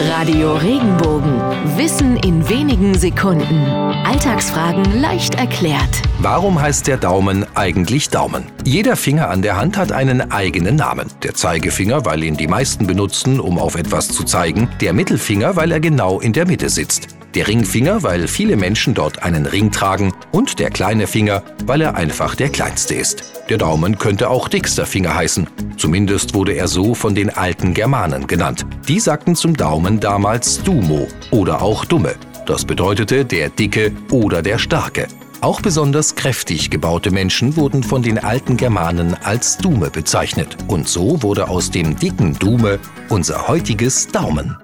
Radio Regenbogen. Wissen in wenigen Sekunden. Alltagsfragen leicht erklärt. Warum heißt der Daumen eigentlich Daumen? Jeder Finger an der Hand hat einen eigenen Namen. Der Zeigefinger, weil ihn die meisten benutzen, um auf etwas zu zeigen. Der Mittelfinger, weil er genau in der Mitte sitzt. Der Ringfinger, weil viele Menschen dort einen Ring tragen. Und der kleine Finger, weil er einfach der kleinste ist. Der Daumen könnte auch dickster Finger heißen. Zumindest wurde er so von den alten Germanen genannt. Die sagten zum Daumen damals Dumo oder auch Dumme. Das bedeutete der Dicke oder der Starke. Auch besonders kräftig gebaute Menschen wurden von den alten Germanen als Dume bezeichnet. Und so wurde aus dem dicken Dume unser heutiges Daumen.